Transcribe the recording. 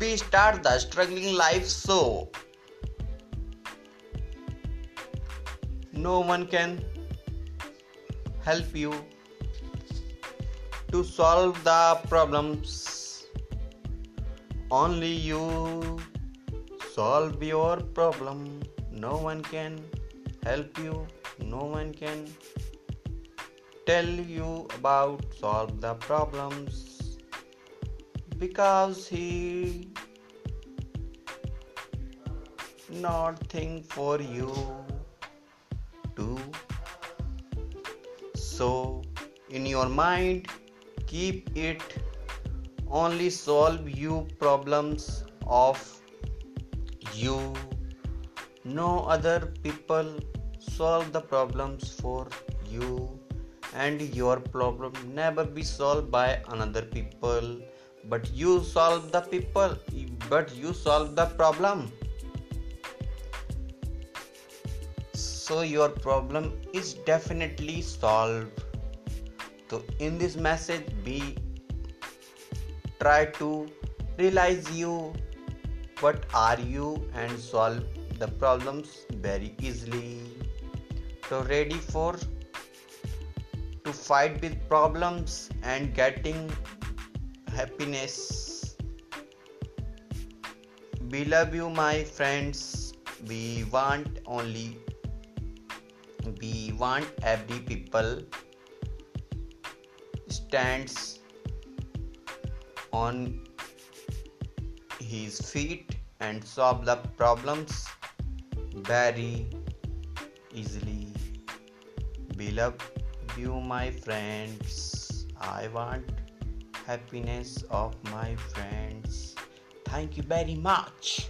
restart the struggling life so no one can help you to solve the problems. Only you solve your problem. No one can help you. No one can tell you about solve the problems because he not think for you too so in your mind keep it only solve you problems of you. No other people solve the problems for you and your problem never be solved by another people but you solve the people but you solve the problem. So your problem is definitely solved. So in this message we try to realize you what are you and solve the problems very easily. So ready for to fight with problems and getting happiness. We love you, my friends. We want only, we want every people stands on his feet and solve the problems very easily. We love you, my friends. I want happiness of my friends. Thank you very much.